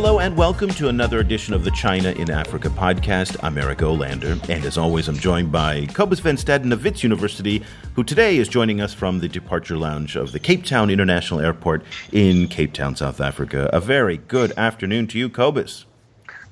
Hello and welcome to another edition of the China in Africa podcast. I'm Eric Olander, and as always, I'm joined by Cobus Van Staden of Wits University, who today is joining us from the departure lounge of the Cape Town International Airport in Cape Town, South Africa. A very good afternoon to you, Cobus.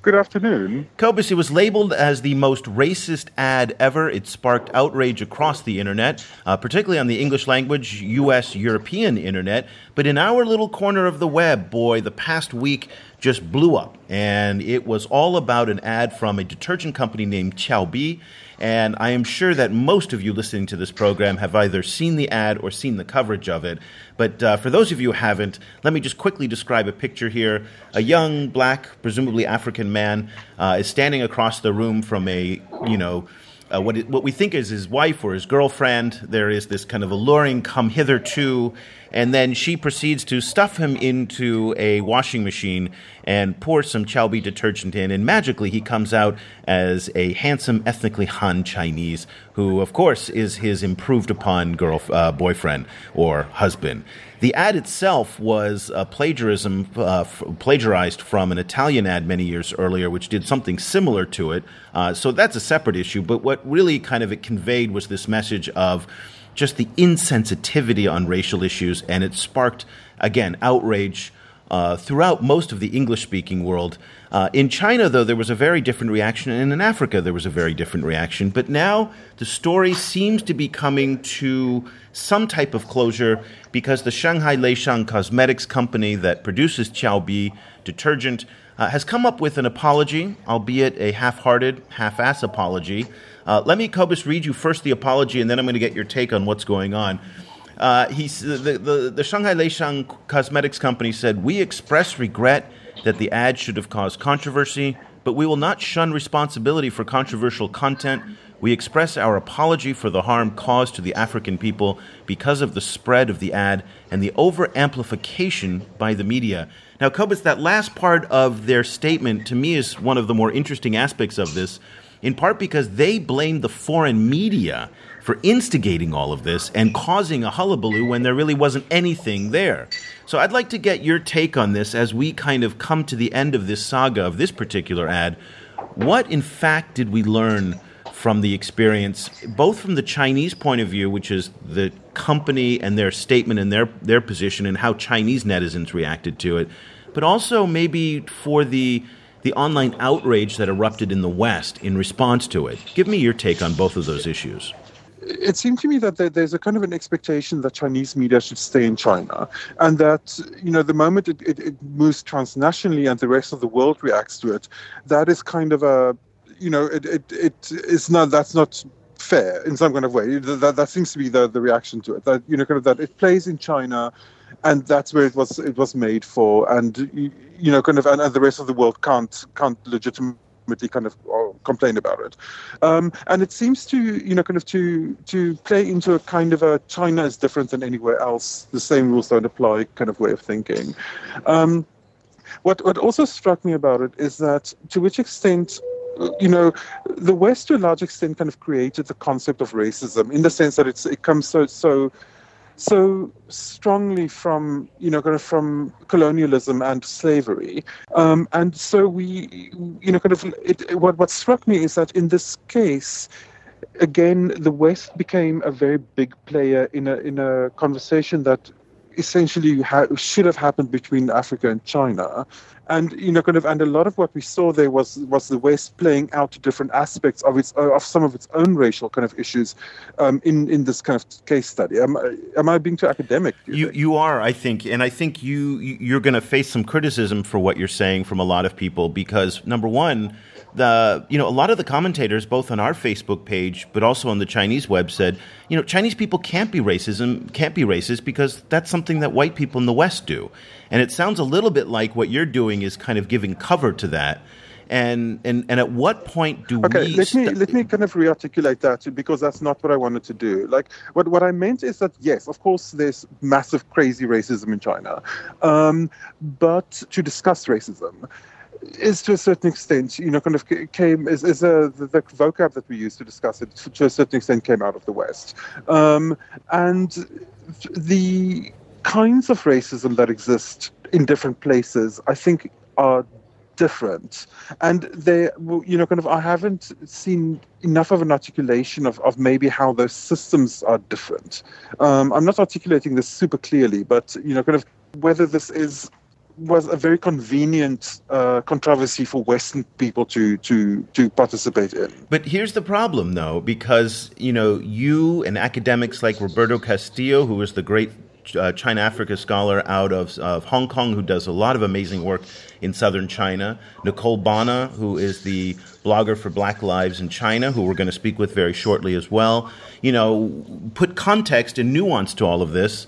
Good afternoon. Cobus, it was labeled as the most racist ad ever. It sparked outrage across the internet, uh, particularly on the English language, U.S. European internet. But in our little corner of the web, boy, the past week just blew up. And it was all about an ad from a detergent company named Qiaobi. And I am sure that most of you listening to this program have either seen the ad or seen the coverage of it. But uh, for those of you who haven't, let me just quickly describe a picture here. A young, black, presumably African man uh, is standing across the room from a, you know, uh, what, it, what we think is his wife or his girlfriend. There is this kind of alluring come hitherto, and then she proceeds to stuff him into a washing machine and pour some Qiaobi detergent in, and magically he comes out as a handsome, ethnically Han Chinese, who, of course, is his improved upon girl, uh, boyfriend or husband. The ad itself was a plagiarism, uh, f- plagiarized from an Italian ad many years earlier, which did something similar to it. Uh, so that's a separate issue. But what really kind of it conveyed was this message of just the insensitivity on racial issues, and it sparked again outrage uh, throughout most of the English speaking world. Uh, in China, though, there was a very different reaction, and in Africa, there was a very different reaction. But now the story seems to be coming to some type of closure because the Shanghai Leishang Cosmetics company that produces Qiaobi detergent uh, has come up with an apology, albeit a half hearted, half ass apology. Uh, let me, Cobus, read you first the apology, and then I'm going to get your take on what's going on. Uh, the, the, the Shanghai Leishang Cosmetics Company said, We express regret that the ad should have caused controversy, but we will not shun responsibility for controversial content. We express our apology for the harm caused to the African people because of the spread of the ad and the over amplification by the media. Now, Cobus, that last part of their statement to me is one of the more interesting aspects of this, in part because they blame the foreign media for instigating all of this and causing a hullabaloo when there really wasn't anything there. So I'd like to get your take on this as we kind of come to the end of this saga of this particular ad. What, in fact, did we learn from the experience, both from the Chinese point of view, which is the company and their statement and their, their position and how Chinese netizens reacted to it, but also maybe for the the online outrage that erupted in the West in response to it. Give me your take on both of those issues it seemed to me that there's a kind of an expectation that Chinese media should stay in China, and that you know the moment it, it, it, moves transnationally and the rest of the world reacts to it, that is kind of a you know it it, it is not that's not fair in some kind of way. That that seems to be the the reaction to it. That you know kind of that it plays in China, and that's where it was it was made for, and you know kind of and, and the rest of the world can't can't legitimately kind of uh, complain about it. Um, and it seems to, you know, kind of to to play into a kind of a China is different than anywhere else. The same rules don't apply kind of way of thinking. Um, what what also struck me about it is that to which extent you know, the West to a large extent kind of created the concept of racism in the sense that it's it comes so so so strongly from you know kind of from colonialism and slavery. Um, and so we you know kind of it, what what struck me is that in this case again the west became a very big player in a in a conversation that essentially ha- should have happened between Africa and China. And you know, kind of, and a lot of what we saw there was was the West playing out different aspects of its of some of its own racial kind of issues um, in in this kind of case study. Am, I, am I being too academic? You you, you, are, I think, and I think you you're going to face some criticism for what you're saying from a lot of people because number one the you know a lot of the commentators both on our Facebook page but also on the Chinese web said you know Chinese people can't be racism can't be racist because that's something that white people in the West do, and it sounds a little bit like what you're doing is kind of giving cover to that. And, and and at what point do okay, we? let st- me let me kind of rearticulate that because that's not what I wanted to do. Like what what I meant is that yes, of course, there's massive crazy racism in China, um, but to discuss racism, is to a certain extent, you know, kind of came is, is a, the, the vocab that we use to discuss it to a certain extent came out of the West, um, and the kinds of racism that exist in different places, I think, are different. And they you know kind of i haven't seen enough of an articulation of, of maybe how those systems are different. Um, i'm not articulating this super clearly but you know kind of whether this is was a very convenient uh, controversy for Western people to to to participate in. But here's the problem, though, because you know you and academics like Roberto Castillo, who is the great uh, China Africa scholar out of, of Hong Kong who does a lot of amazing work in southern China. Nicole Bana, who is the blogger for Black Lives in China, who we're going to speak with very shortly as well. You know, put context and nuance to all of this.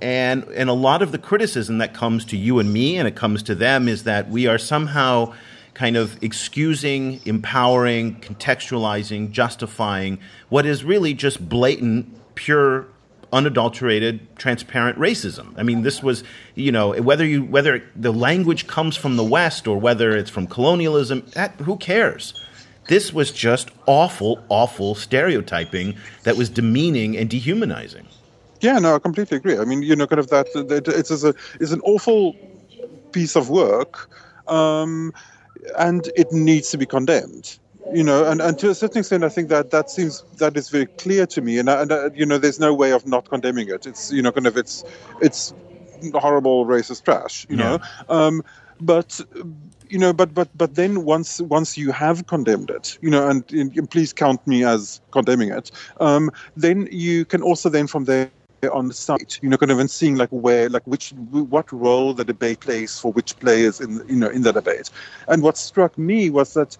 And, and a lot of the criticism that comes to you and me and it comes to them is that we are somehow kind of excusing, empowering, contextualizing, justifying what is really just blatant, pure unadulterated, transparent racism. I mean, this was, you know, whether you whether the language comes from the West or whether it's from colonialism, that, who cares? This was just awful, awful stereotyping that was demeaning and dehumanizing. Yeah, no, I completely agree. I mean, you know, kind of that, that it's, a, it's an awful piece of work, um, and it needs to be condemned you know, and, and to a certain extent, I think that that seems that is very clear to me, and, and uh, you know, there's no way of not condemning it. It's you know, kind of it's it's horrible racist trash, you yeah. know. Um, but you know, but but but then once once you have condemned it, you know, and, and please count me as condemning it. Um, then you can also then from there on the site, you know, kind of and seeing like where, like which, what role the debate plays for which players in, you know, in the debate. And what struck me was that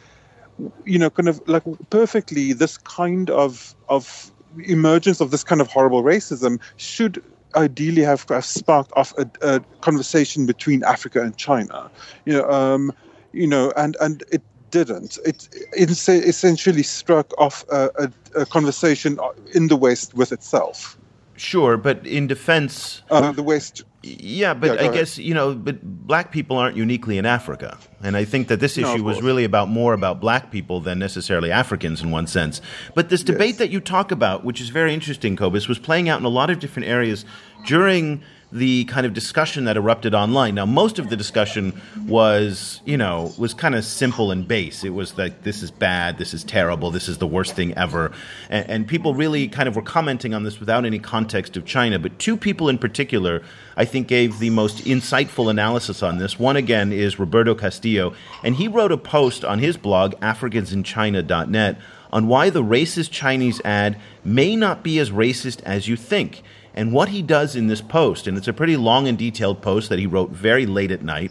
you know, kind of like perfectly this kind of of emergence of this kind of horrible racism should ideally have, have sparked off a, a, conversation between Africa and China. You know, um, you know, and and it didn't. It, it essentially struck off a, a, a, conversation in the West with itself. Sure, but in defense, uh, the West yeah, but yeah, I guess you know, but black people aren't uniquely in Africa, and I think that this issue no, was really about more about black people than necessarily Africans in one sense. But this debate yes. that you talk about, which is very interesting, Cobus, was playing out in a lot of different areas during the kind of discussion that erupted online. Now, most of the discussion was, you know, was kind of simple and base. It was like, this is bad, this is terrible, this is the worst thing ever. And, and, people really kind of were commenting on this without any context of China. But two people in particular, I think, gave the most insightful analysis on this. One, again, is Roberto Castillo. And he wrote a post on his blog, AfricansInChina.net, on why the racist Chinese ad may not be as racist as you think. And what he does in this post, and it's a pretty long and detailed post that he wrote very late at night,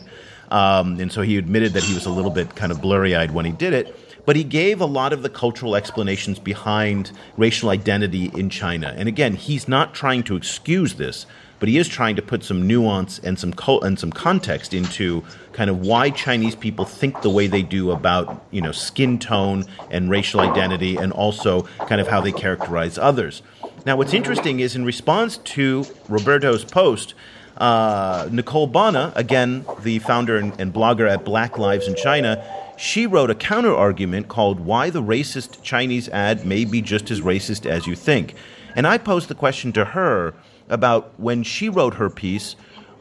um, and so he admitted that he was a little bit kind of blurry eyed when he did it. But he gave a lot of the cultural explanations behind racial identity in China. And again, he's not trying to excuse this, but he is trying to put some nuance and some co- and some context into kind of why Chinese people think the way they do about you know skin tone and racial identity, and also kind of how they characterize others. Now, what's interesting is in response to Roberto's post, uh, Nicole Bana, again, the founder and, and blogger at Black Lives in China, she wrote a counter argument called Why the Racist Chinese Ad May Be Just as Racist as You Think. And I posed the question to her about when she wrote her piece,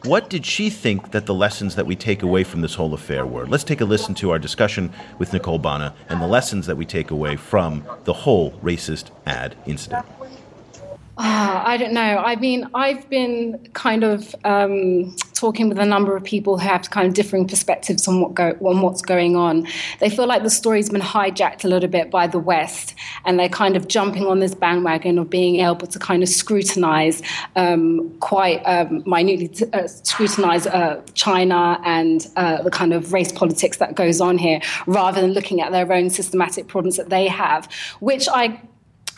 what did she think that the lessons that we take away from this whole affair were? Let's take a listen to our discussion with Nicole Bana and the lessons that we take away from the whole racist ad incident. Uh, I don't know. I mean, I've been kind of um, talking with a number of people who have kind of differing perspectives on what go on what's going on. They feel like the story's been hijacked a little bit by the West, and they're kind of jumping on this bandwagon of being able to kind of scrutinize um, quite um, minutely, uh, scrutinize uh, China and uh, the kind of race politics that goes on here, rather than looking at their own systematic problems that they have, which I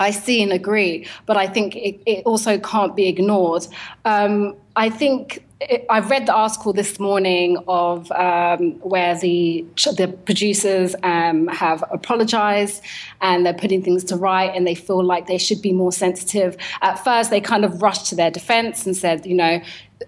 I see and agree, but I think it, it also can't be ignored. Um, I think I've read the article this morning of um, where the the producers um, have apologized and they're putting things to right and they feel like they should be more sensitive. At first, they kind of rushed to their defense and said, you know,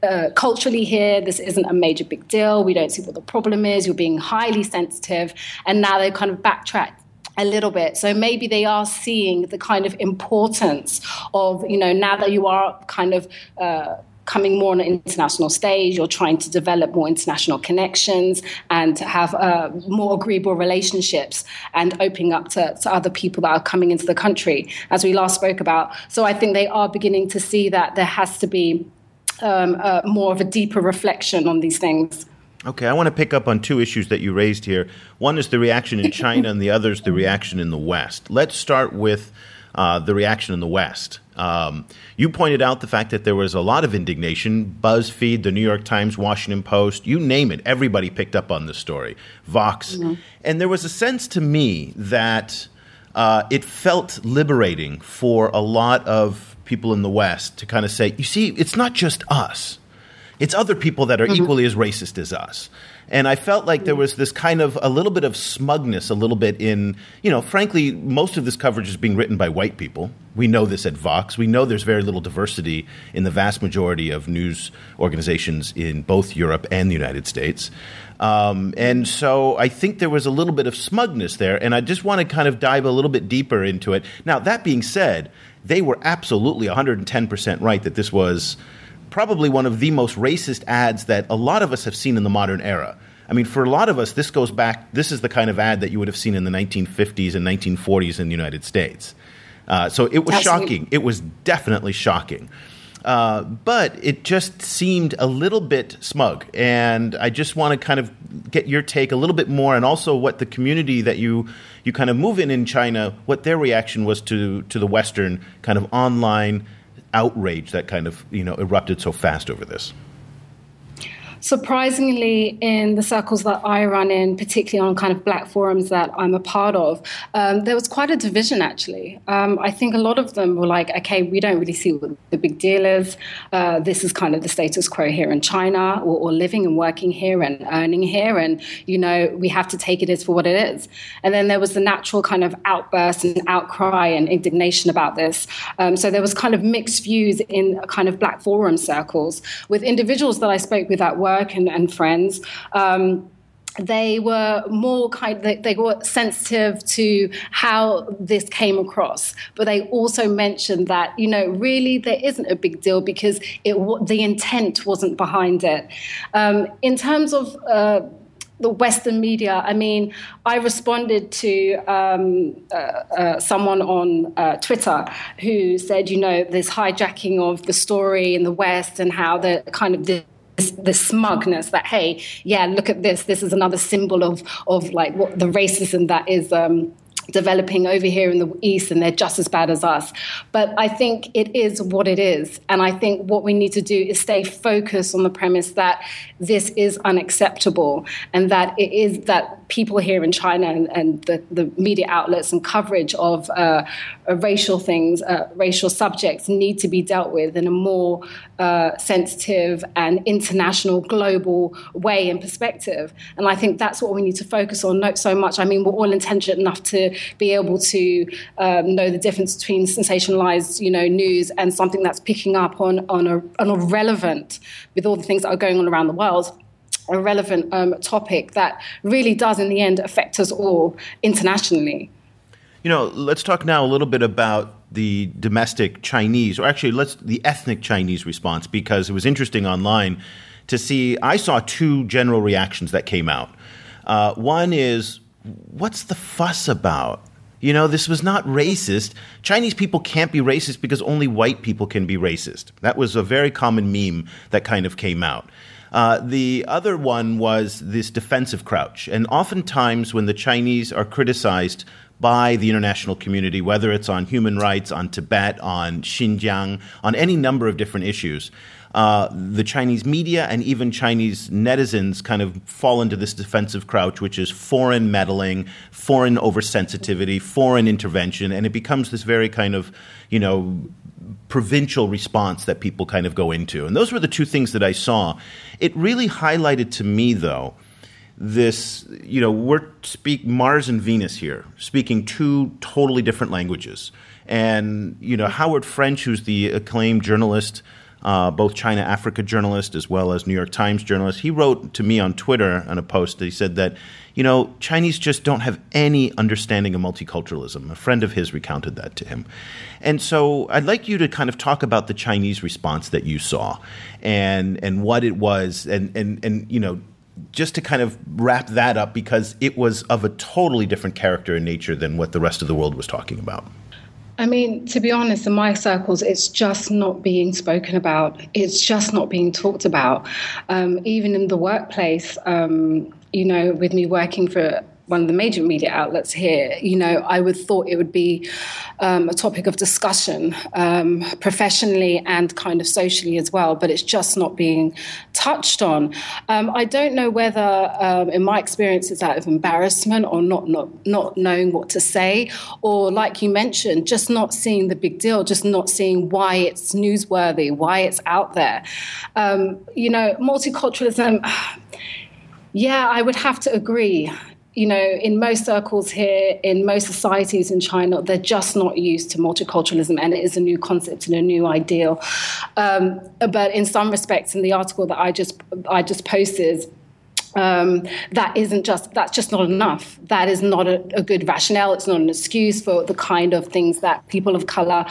uh, culturally here, this isn't a major big deal. We don't see what the problem is. You're being highly sensitive. And now they kind of backtracked a little bit. So maybe they are seeing the kind of importance of, you know, now that you are kind of uh, coming more on an international stage or trying to develop more international connections and have uh, more agreeable relationships and opening up to, to other people that are coming into the country, as we last spoke about. So I think they are beginning to see that there has to be um, uh, more of a deeper reflection on these things. Okay, I want to pick up on two issues that you raised here. One is the reaction in China, and the other is the reaction in the West. Let's start with uh, the reaction in the West. Um, you pointed out the fact that there was a lot of indignation. BuzzFeed, the New York Times, Washington Post, you name it, everybody picked up on this story. Vox. Mm-hmm. And there was a sense to me that uh, it felt liberating for a lot of people in the West to kind of say, you see, it's not just us. It's other people that are mm-hmm. equally as racist as us. And I felt like there was this kind of a little bit of smugness, a little bit in, you know, frankly, most of this coverage is being written by white people. We know this at Vox. We know there's very little diversity in the vast majority of news organizations in both Europe and the United States. Um, and so I think there was a little bit of smugness there. And I just want to kind of dive a little bit deeper into it. Now, that being said, they were absolutely 110% right that this was probably one of the most racist ads that a lot of us have seen in the modern era. I mean, for a lot of us, this goes back, this is the kind of ad that you would have seen in the 1950s and 1940s in the United States. Uh, so it was Absolutely. shocking. It was definitely shocking. Uh, but it just seemed a little bit smug. And I just want to kind of get your take a little bit more, and also what the community that you you kind of move in in China, what their reaction was to to the Western kind of online outrage that kind of you know erupted so fast over this? Surprisingly, in the circles that I run in, particularly on kind of black forums that I'm a part of, um, there was quite a division actually. Um, I think a lot of them were like, okay, we don't really see what the big deal is. Uh, this is kind of the status quo here in China, or, or, living and working here and earning here. And, you know, we have to take it as for what it is. And then there was the natural kind of outburst and outcry and indignation about this. Um, so there was kind of mixed views in kind of black forum circles with individuals that I spoke with at work work and, and friends. Um, they were more kind they, they, were sensitive to how this came across but they also mentioned that you know really there isn't a big deal because it the intent wasn't behind it um, in terms of uh, the Western media. I mean, I responded to um, uh, uh, someone on uh, Twitter who said, you know, this hijacking of the story in the West and how the kind of the this, smugness that hey yeah look at this. This is another symbol of of like what the racism that is um, developing over here in the east and they're just as bad as us but i think it is what it is and i think what we need to do is stay focused on the premise that this is unacceptable and that it is that people here in China and, and the, the, media outlets and coverage of uh, racial things, uh, racial subjects need to be dealt with in a more uh, sensitive and international, global way and perspective. And I think that's what we need to focus on, not so much. I mean, we're all intelligent enough to be able to um, know the difference between sensationalized, you know, news and something that's picking up on, on, a, on a relevant with all the things that are going on around the world a relevant um, topic that really does, in the end, affect us all internationally. You know, let's talk now a little bit about the domestic Chinese, or actually, let's the ethnic Chinese response, because it was interesting online to see. I saw two general reactions that came out. Uh, one is, what's the fuss about? You know, this was not racist. Chinese people can't be racist because only white people can be racist. That was a very common meme that kind of came out. Uh, the other one was this defensive crouch. And oftentimes, when the Chinese are criticized by the international community, whether it's on human rights, on Tibet, on Xinjiang, on any number of different issues, uh, the Chinese media and even Chinese netizens kind of fall into this defensive crouch, which is foreign meddling, foreign oversensitivity, foreign intervention, and it becomes this very kind of, you know, provincial response that people kind of go into. And those were the two things that I saw. It really highlighted to me, though, this, you know, we're speak Mars and Venus here, speaking two totally different languages. And, you know, Howard French, who's the acclaimed journalist, uh, both China Africa journalist as well as New York Times journalist. He wrote to me on Twitter on a post that he said that, you know, Chinese just don't have any understanding of multiculturalism. A friend of his recounted that to him. And so I'd like you to kind of talk about the Chinese response that you saw and, and what it was and, and, and, you know, just to kind of wrap that up because it was of a totally different character and nature than what the rest of the world was talking about. I mean, to be honest, in my circles, it's just not being spoken about. It's just not being talked about. Um, even in the workplace, um, you know, with me working for one of the major media outlets here, you know, I would thought it would be um, a topic of discussion um, professionally and kind of socially as well, but it's just not being touched on. Um, I don't know whether, um, in my experience, it's out of embarrassment or not, not not knowing what to say, or like you mentioned, just not seeing the big deal, just not seeing why it's newsworthy, why it's out there. Um, you know, multiculturalism. Yeah, I would have to agree you know, in most circles here, in most societies in China, they're just not used to multiculturalism, and it is a new concept and a new ideal. Um, but in some respects, in the article that I just I just posted, um, that isn't just that's just not enough. That is not a, a, good rationale. It's not an excuse for the kind of things that people of color,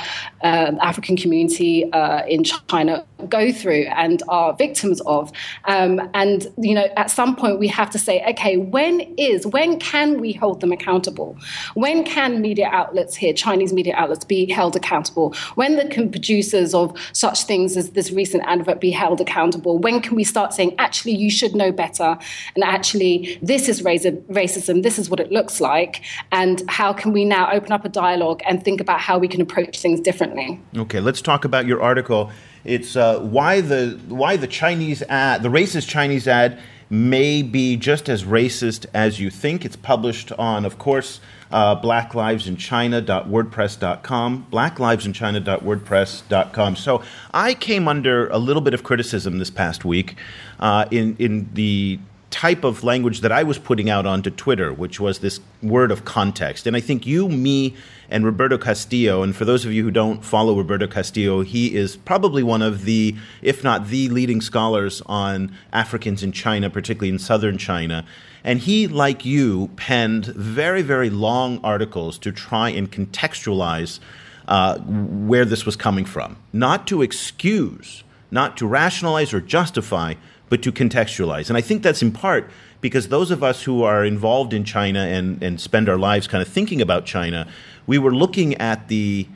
uh, African community uh, in China go through and are victims of. Um, and you know, at some point we have to say, okay, when is when can we hold them accountable? When can media outlets here, Chinese media outlets, be held accountable? When the producers of such things as this recent advert be held accountable? When can we start saying, actually, you should know better? and actually this is racism, this is what it looks like, and how can we now open up a dialogue and think about how we can approach things differently? Okay, let's talk about your article. It's uh, why the why the Chinese ad, the racist Chinese ad, may be just as racist as you think. It's published on, of course, uh, blacklivesinchina.wordpress.com, blackliveinchina.wordpress.com. So I came under a little bit of criticism this past week uh, in in the type of language that I was putting out onto Twitter, which was this word of context. And I think you, me, and Roberto Castillo, and for those of you who don't follow Roberto Castillo, he is probably one of the, if not the leading scholars on Africans in China, particularly in southern China. And he, like you, penned very, very long articles to try and contextualize uh, where this was coming from, not to excuse, not to rationalize or justify, but to contextualize. And I think that's in part because those of us who are involved in China and, and spend our lives kind of thinking about China, we were looking at the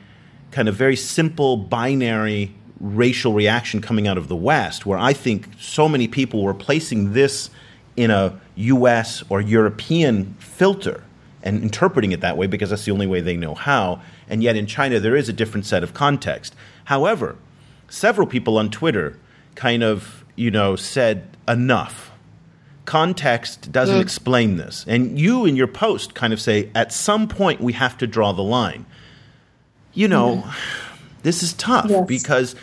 kind of very simple binary racial reaction coming out of the West, where I think so many people were placing this in a US or European filter and interpreting it that way because that's the only way they know how. And yet in China, there is a different set of context. However, several people on Twitter kind of you know, said enough. Context doesn't mm. explain this. And you in your post kind of say, at some point we have to draw the line. You know, mm. this is tough yes. because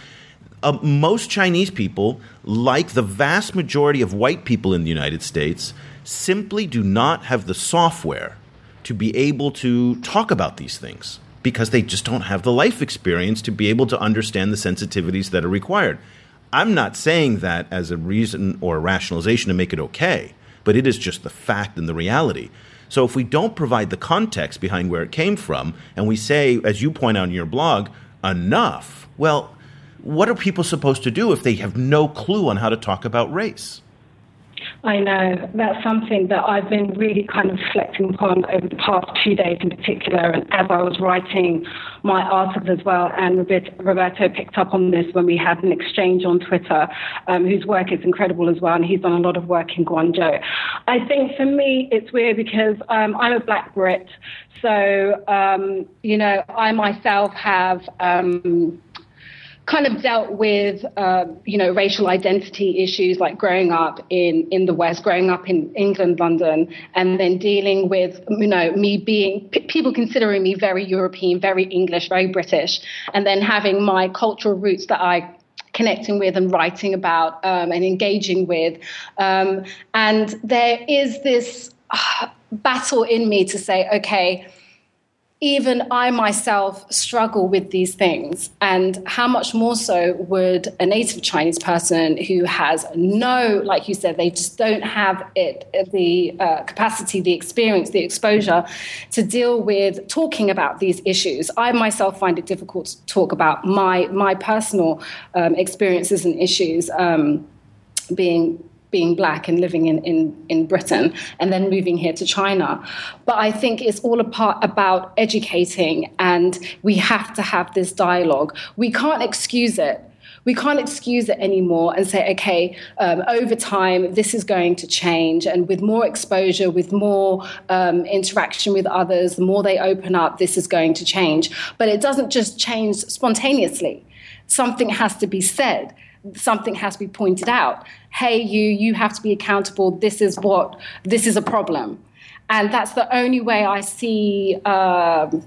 uh, most Chinese people, like the vast majority of white people in the United States, simply do not have the software to be able to talk about these things because they just don't have the life experience to be able to understand the sensitivities that are required. I'm not saying that as a reason or a rationalization to make it okay, but it is just the fact and the reality. So if we don't provide the context behind where it came from, and we say, as you point out in your blog, enough, well, what are people supposed to do if they have no clue on how to talk about race? I know. That's something that I've been really kind of reflecting upon over the past few days in particular. And as I was writing my article as well, and Roberto picked up on this when we had an exchange on Twitter, um, whose work is incredible as well. And he's done a lot of work in Guangzhou. I think for me, it's weird because um, I'm a black Brit. So, um, you know, I myself have. Um, kind of dealt with, uh, you know, racial identity issues like growing up in, in the West, growing up in England, London, and then dealing with, you know, me being, p- people considering me very European, very English, very British, and then having my cultural roots that I connecting with and writing about um, and engaging with. Um, and there is this uh, battle in me to say, okay, even I myself struggle with these things. And how much more so would a native Chinese person who has no, like you said, they just don't have it, the uh, capacity, the experience, the exposure to deal with talking about these issues. I myself find it difficult to talk about my, my personal um, experiences and issues um, being being black and living in, in, in Britain and then moving here to China. But I think it's all a part about educating, and we have to have this dialogue. We can't excuse it we can't excuse it anymore and say, okay, um, over time, this is going to change. And with more exposure, with more um, interaction with others, the more they open up, this is going to change. But it doesn't just change spontaneously. Something has to be said something has to be pointed out. Hey, you, you have to be accountable. This is what, this is a problem. And that's the only way I see um,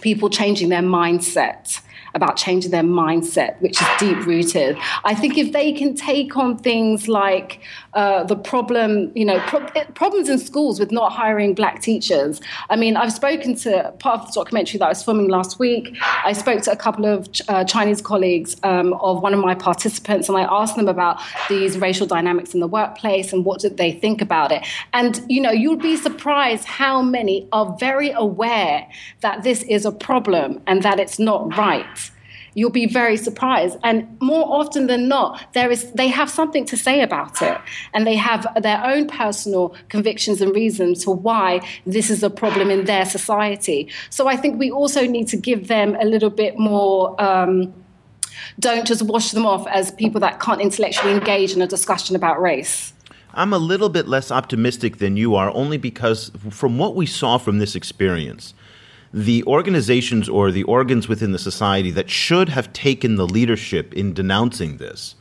people changing their mindset about changing their mindset, which is deep rooted. I think if they can take on things like uh, the problem, you know, pro- problems in schools with not hiring black teachers. I mean, I've spoken to part of the documentary that I was filming last week. I spoke to a couple of uh, Chinese colleagues um, of one of my participants, and I asked them about these racial dynamics in the workplace and what did they think about it. And you know, you'll be surprised how many are very aware that this is a problem and that it's not right you'll be very surprised. And more often than not, there is they have something to say about it, and they have their own personal convictions and reasons for why this is a problem in their society. So I think we also need to give them a little bit more. Um, don't just wash them off as people that can't intellectually engage in a discussion about race. I'm a little bit less optimistic than you are, only because from what we saw from this experience, the organizations or the organs within the society that should have taken the leadership in denouncing this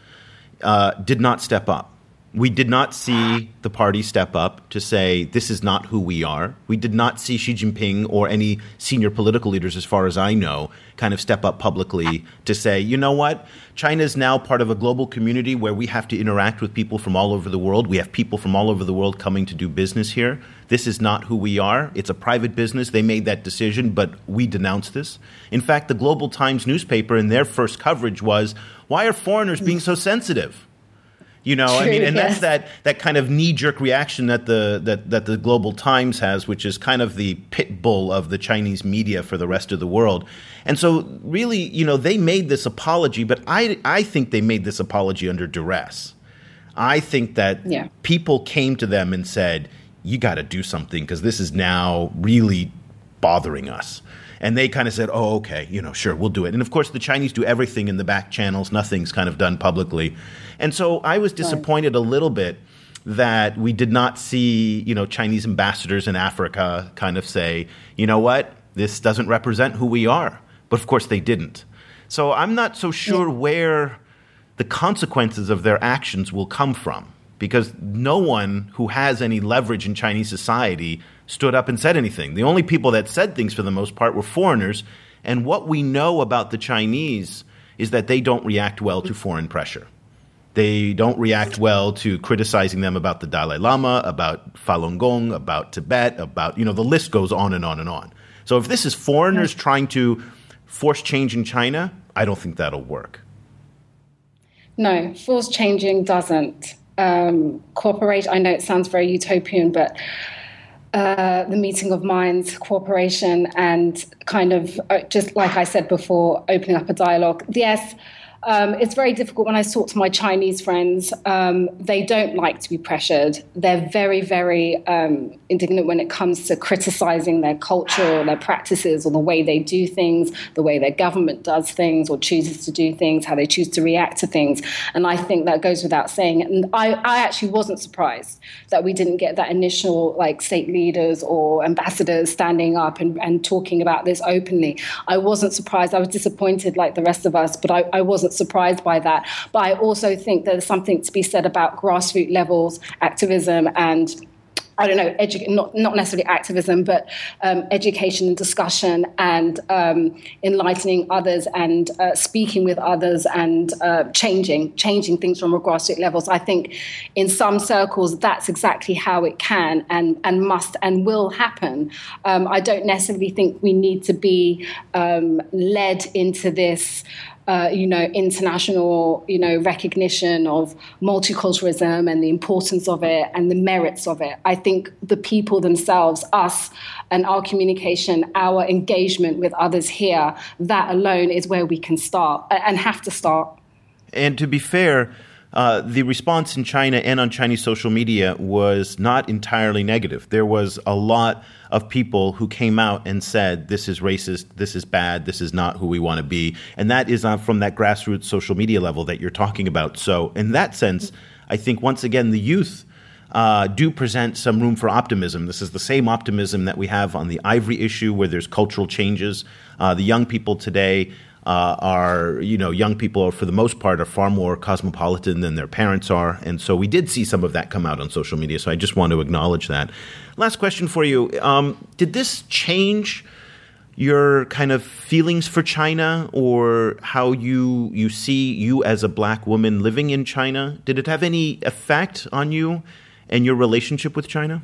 uh, did not step up. We did not see the party step up to say, this is not who we are. We did not see Xi Jinping or any senior political leaders, as far as I know, kind of step up publicly to say, you know what? China is now part of a global community where we have to interact with people from all over the world. We have people from all over the world coming to do business here. This is not who we are. It's a private business. They made that decision, but we denounce this. In fact, the Global Times newspaper in their first coverage was, why are foreigners being so sensitive? You know, True, I mean, and yes. that's that that kind of knee jerk reaction that the that that the Global Times has, which is kind of the pit bull of the Chinese media for the rest of the world. And so, really, you know, they made this apology, but I I think they made this apology under duress. I think that yeah. people came to them and said, "You got to do something because this is now really bothering us." And they kind of said, oh, okay, you know, sure, we'll do it. And of course, the Chinese do everything in the back channels, nothing's kind of done publicly. And so I was disappointed a little bit that we did not see, you know, Chinese ambassadors in Africa kind of say, you know what, this doesn't represent who we are. But of course, they didn't. So I'm not so sure yeah. where the consequences of their actions will come from because no one who has any leverage in Chinese society stood up and said anything. The only people that said things for the most part were foreigners. And what we know about the Chinese is that they don't react well to foreign pressure. They don't react well to criticizing them about the Dalai Lama, about Falun Gong, about Tibet, about, you know, the list goes on and on and on. So if this is foreigners trying to force change in China, I don't think that'll work. No, force changing doesn't um, cooperate. I know it sounds very utopian, but uh, the meeting of minds, cooperation, and kind of uh, just like I said before, opening up a dialogue. Yes, um, it's very difficult when I talk to my Chinese friends. Um, they don't like to be pressured. They're very, very um, indignant when it comes to criticizing their culture or their practices or the way they do things, the way their government does things or chooses to do things, how they choose to react to things. And I think that goes without saying. And I, I actually wasn't surprised that we didn't get that initial like state leaders or ambassadors standing up and, and talking about this openly. I wasn't surprised. I was disappointed like the rest of us, but I, I wasn't surprised by that. But I also think there's something to be said about grassroots levels activism and I don't know, edu- not, not necessarily activism, but um, education and discussion and um, enlightening others and uh, speaking with others and uh, changing, changing things from a grassroots levels. I think in some circles that's exactly how it can and, and must and will happen. Um, I don't necessarily think we need to be um, led into this uh, you know, international, you know, recognition of multiculturalism and the importance of it and the merits of it. I think the people themselves, us, and our communication, our engagement with others here, that alone is where we can start and have to start. And to be fair, uh, the response in China and on Chinese social media was not entirely negative. There was a lot of people who came out and said, this is racist, this is bad, this is not who we want to be. And that is uh, from that grassroots social media level that you're talking about. So, in that sense, I think once again, the youth. Uh, do present some room for optimism. This is the same optimism that we have on the ivory issue, where there's cultural changes. Uh, the young people today uh, are, you know, young people for the most part are far more cosmopolitan than their parents are. And so we did see some of that come out on social media. So I just want to acknowledge that. Last question for you. Um, did this change your kind of feelings for China or how you, you see you as a black woman living in China? Did it have any effect on you and your relationship with China?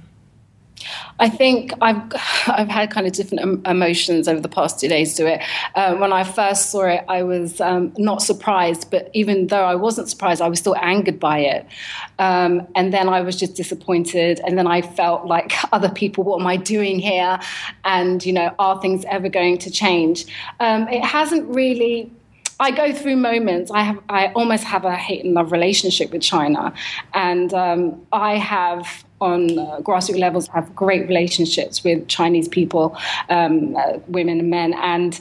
I think I've I've had kind of different emotions over the past two days to it. Uh, when I first saw it, I was um, not surprised, but even though I wasn't surprised, I was still angered by it. Um, and then I was just disappointed, and then I felt like other people, what am I doing here? And you know, are things ever going to change? Um, it hasn't really I go through moments. I have, I almost have a hate and love relationship with China, and um, I have on uh, grassroots levels have great relationships with Chinese people, um, uh, women and men, and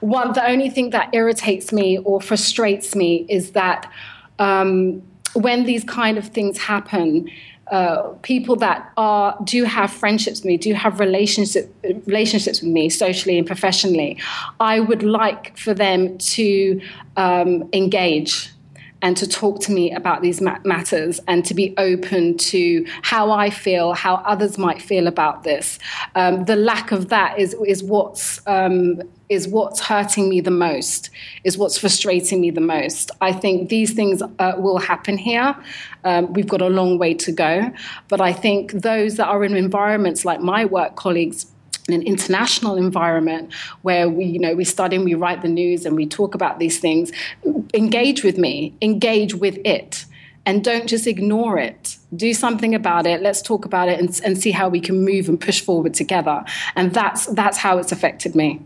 one the only thing that irritates me or frustrates me is that um, when these kind of things happen uh, people that are do have friendships with me, do have relationship, relationships with me socially and professionally, I would like for them to um, engage and to talk to me about these matters and to be open to how I feel, how others might feel about this. Um, the lack of that is is what's um, is what's hurting me the most, is what's frustrating me the most. I think these things uh, will happen here. Um, we've got a long way to go, but I think those that are in environments like my work colleagues in an international environment where we, you know, we study and we write the news and we talk about these things, engage with me, engage with it. And don't just ignore it. Do something about it. Let's talk about it and, and see how we can move and push forward together. And that's that's how it's affected me.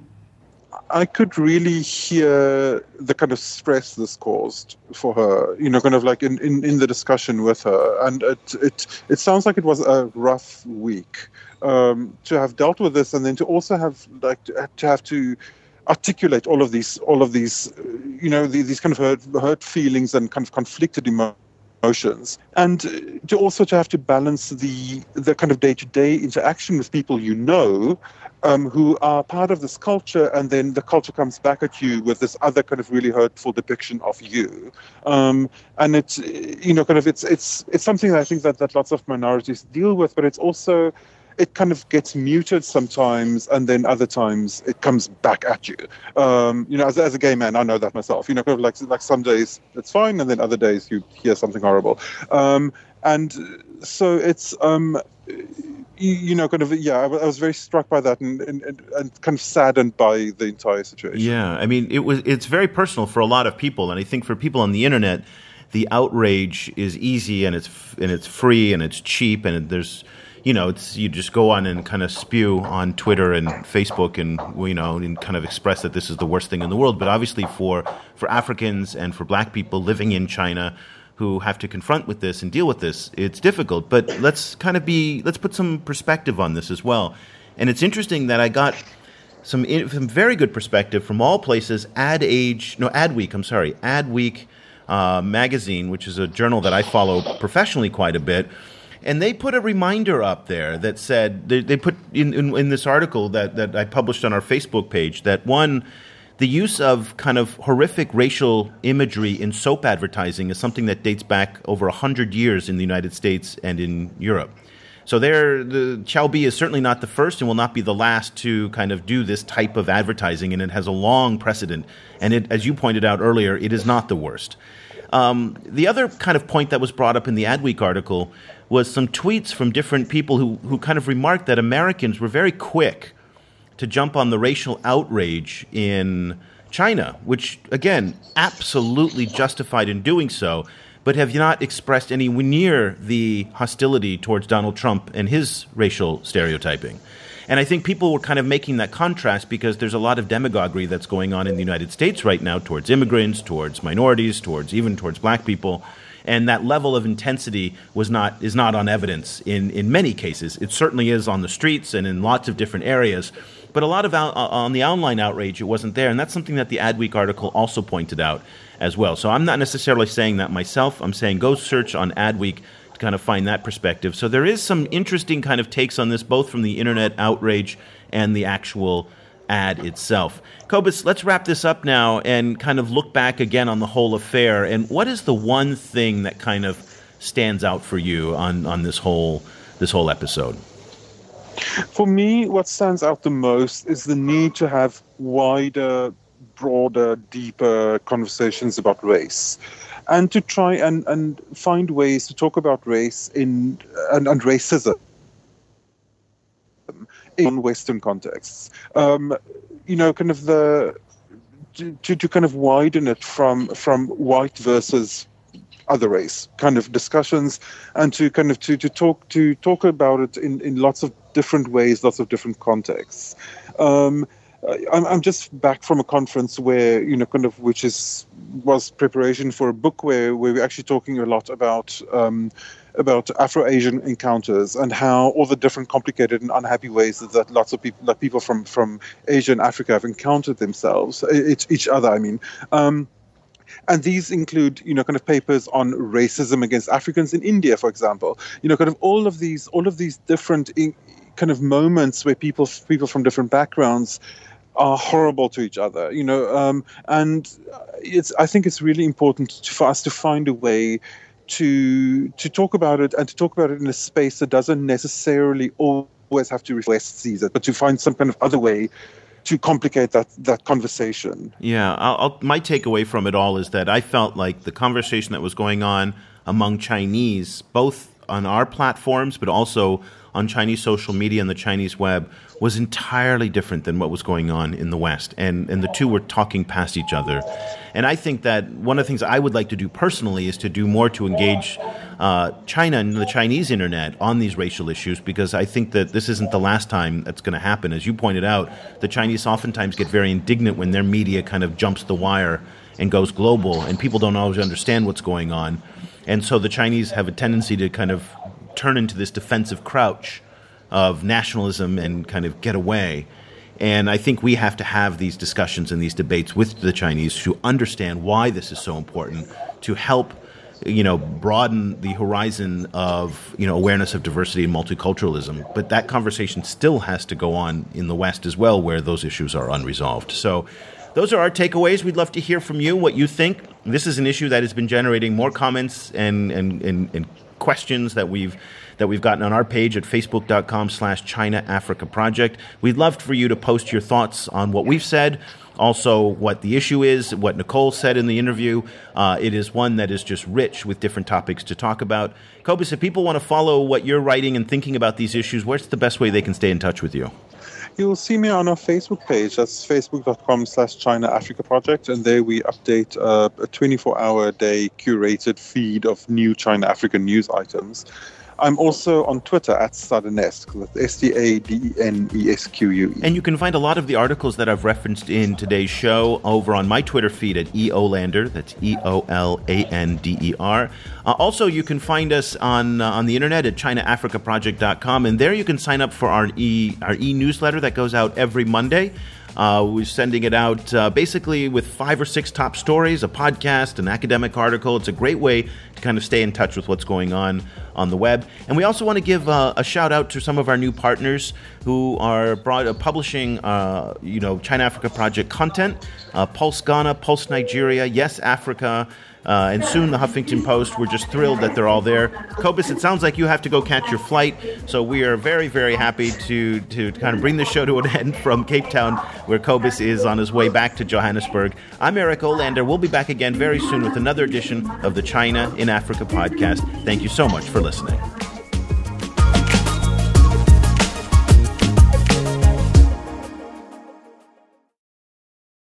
I could really hear the kind of stress this caused for her, you know, kind of like in, in, in the discussion with her. And it, it, it sounds like it was a rough week um, to have dealt with this and then to also have like to, to have to articulate all of these all of these you know these, these kind of hurt, hurt feelings and kind of conflicted emotions and to also to have to balance the the kind of day-to-day interaction with people you know um, who are part of this culture, and then the culture comes back at you with this other kind of really hurtful depiction of you. Um, and it's you know kind of it's it's it's something that I think that that lots of minorities deal with, but it's also it kind of gets muted sometimes, and then other times it comes back at you. Um, you know, as, as a gay man, I know that myself. You know, kind of like like some days it's fine, and then other days you hear something horrible. Um, and so it's um, you, know, kind of yeah. I, I, was very struck by that, and, and and kind of saddened by the entire situation. Yeah, I mean, it was it's very personal for a lot of people, and I think for people on the internet, the outrage is easy and it's and it's free and it's cheap, and there's you know, it's you just go on and kind of spew on Twitter and Facebook and you know and kind of express that this is the worst thing in the world. But obviously, for for Africans and for Black people living in China who have to confront with this and deal with this, it's difficult. But let's kind of be let's put some perspective on this as well. And it's interesting that I got some some very good perspective from all places. Ad Age, no Adweek. I'm sorry, Adweek uh, magazine, which is a journal that I follow professionally quite a bit and they put a reminder up there that said they, they put in, in, in this article that that I published on our Facebook page that one the use of kind of horrific racial imagery in soap advertising is something that dates back over 100 years in the United States and in Europe. So there, the Qiaobi is certainly not the first and will not be the last to kind of do this type of advertising, and it has a long precedent. And it, as you pointed out earlier, it is not the worst. Um, the other kind of point that was brought up in the Adweek article was some tweets from different people who, who kind of remarked that Americans were very quick to jump on the racial outrage in China, which, again, absolutely justified in doing so, but have not expressed any near the hostility towards Donald Trump and his racial stereotyping. And I think people were kind of making that contrast because there's a lot of demagoguery that's going on in the United States right now towards immigrants, towards minorities, towards even towards black people. And that level of intensity was not is not on evidence in, in many cases. It certainly is on the streets and in lots of different areas. But a lot of out, uh, on the online outrage, it wasn't there. And that's something that the Adweek article also pointed out as well. So I'm not necessarily saying that myself. I'm saying go search on Adweek to kind of find that perspective. So there is some interesting kind of takes on this, both from the internet outrage and the actual ad itself. Cobus, let's wrap this up now and kind of look back again on the whole affair. And what is the one thing that kind of stands out for you on, on this whole this whole episode? For me, what stands out the most is the need to have wider, broader, deeper conversations about race and to try and, and find ways to talk about race in and, and racism in Western contexts. Um, you know, kind of the to, to kind of widen it from from white versus other race kind of discussions and to kind of to, to talk to talk about it in, in lots of different ways, lots of different contexts. Um, I'm, I'm just back from a conference where you know kind of which is was preparation for a book where, where we're actually talking a lot about um, about Afro-Asian encounters and how all the different complicated and unhappy ways that, lots of people like people from from Asia and Africa have encountered themselves each, each other I mean um, and these include you know kind of papers on racism against Africans in India for example you know kind of all of these all of these different in, kind of moments where people people from different backgrounds are horrible to each other, you know. Um, and it's I think it's really important to, for us to find a way to to talk about it and to talk about it in a space that doesn't necessarily always have to request Caesar, but to find some kind of other way to complicate that that conversation. Yeah, I'll, I'll, my takeaway from it all is that I felt like the conversation that was going on among Chinese, both on our platforms, but also on Chinese social media and the Chinese web was entirely different than what was going on in the West. And, and the two were talking past each other. And I think that one of the things I would like to do personally is to do more to engage uh, China and the Chinese internet on these racial issues because I think that this isn't the last time that's going to happen. As you pointed out, the Chinese oftentimes get very indignant when their media kind of jumps the wire and goes global, and people don't always understand what's going on. And so the Chinese have a tendency to kind of turn into this defensive crouch of nationalism and kind of get away. And I think we have to have these discussions and these debates with the Chinese to understand why this is so important to help you know broaden the horizon of you know awareness of diversity and multiculturalism. But that conversation still has to go on in the west as well where those issues are unresolved. So those are our takeaways. We'd love to hear from you what you think. This is an issue that has been generating more comments and and, and, and questions that we've that we've gotten on our page at facebook.com slash China Africa Project. We'd love for you to post your thoughts on what we've said, also what the issue is, what Nicole said in the interview. Uh, it is one that is just rich with different topics to talk about. Cobus, if people want to follow what you're writing and thinking about these issues, what's the best way they can stay in touch with you? You'll see me on our Facebook page. That's facebook.com slash China Africa Project. And there we update uh, a 24 hour day curated feed of new China Africa news items. I'm also on Twitter at Stadenesque, S T A D E N E S Q U E. And you can find a lot of the articles that I've referenced in today's show over on my Twitter feed at EOLander. That's E O L A N D E R. Uh, also, you can find us on uh, on the internet at ChinaAfricaProject.com, and there you can sign up for our e our e newsletter that goes out every Monday. Uh, we're sending it out uh, basically with five or six top stories, a podcast, an academic article. It's a great way to kind of stay in touch with what's going on on the web. And we also want to give uh, a shout out to some of our new partners who are uh, publishing, uh, you know, China Africa Project content. uh, Pulse Ghana, Pulse Nigeria, Yes Africa, uh, and soon the Huffington Post. We're just thrilled that they're all there. Cobus, it sounds like you have to go catch your flight, so we are very, very happy to, to kind of bring the show to an end from Cape Town, where Cobus is on his way back to Johannesburg. I'm Eric Olander. We'll be back again very soon with another edition of the China in Africa podcast. Thank you so much for listening.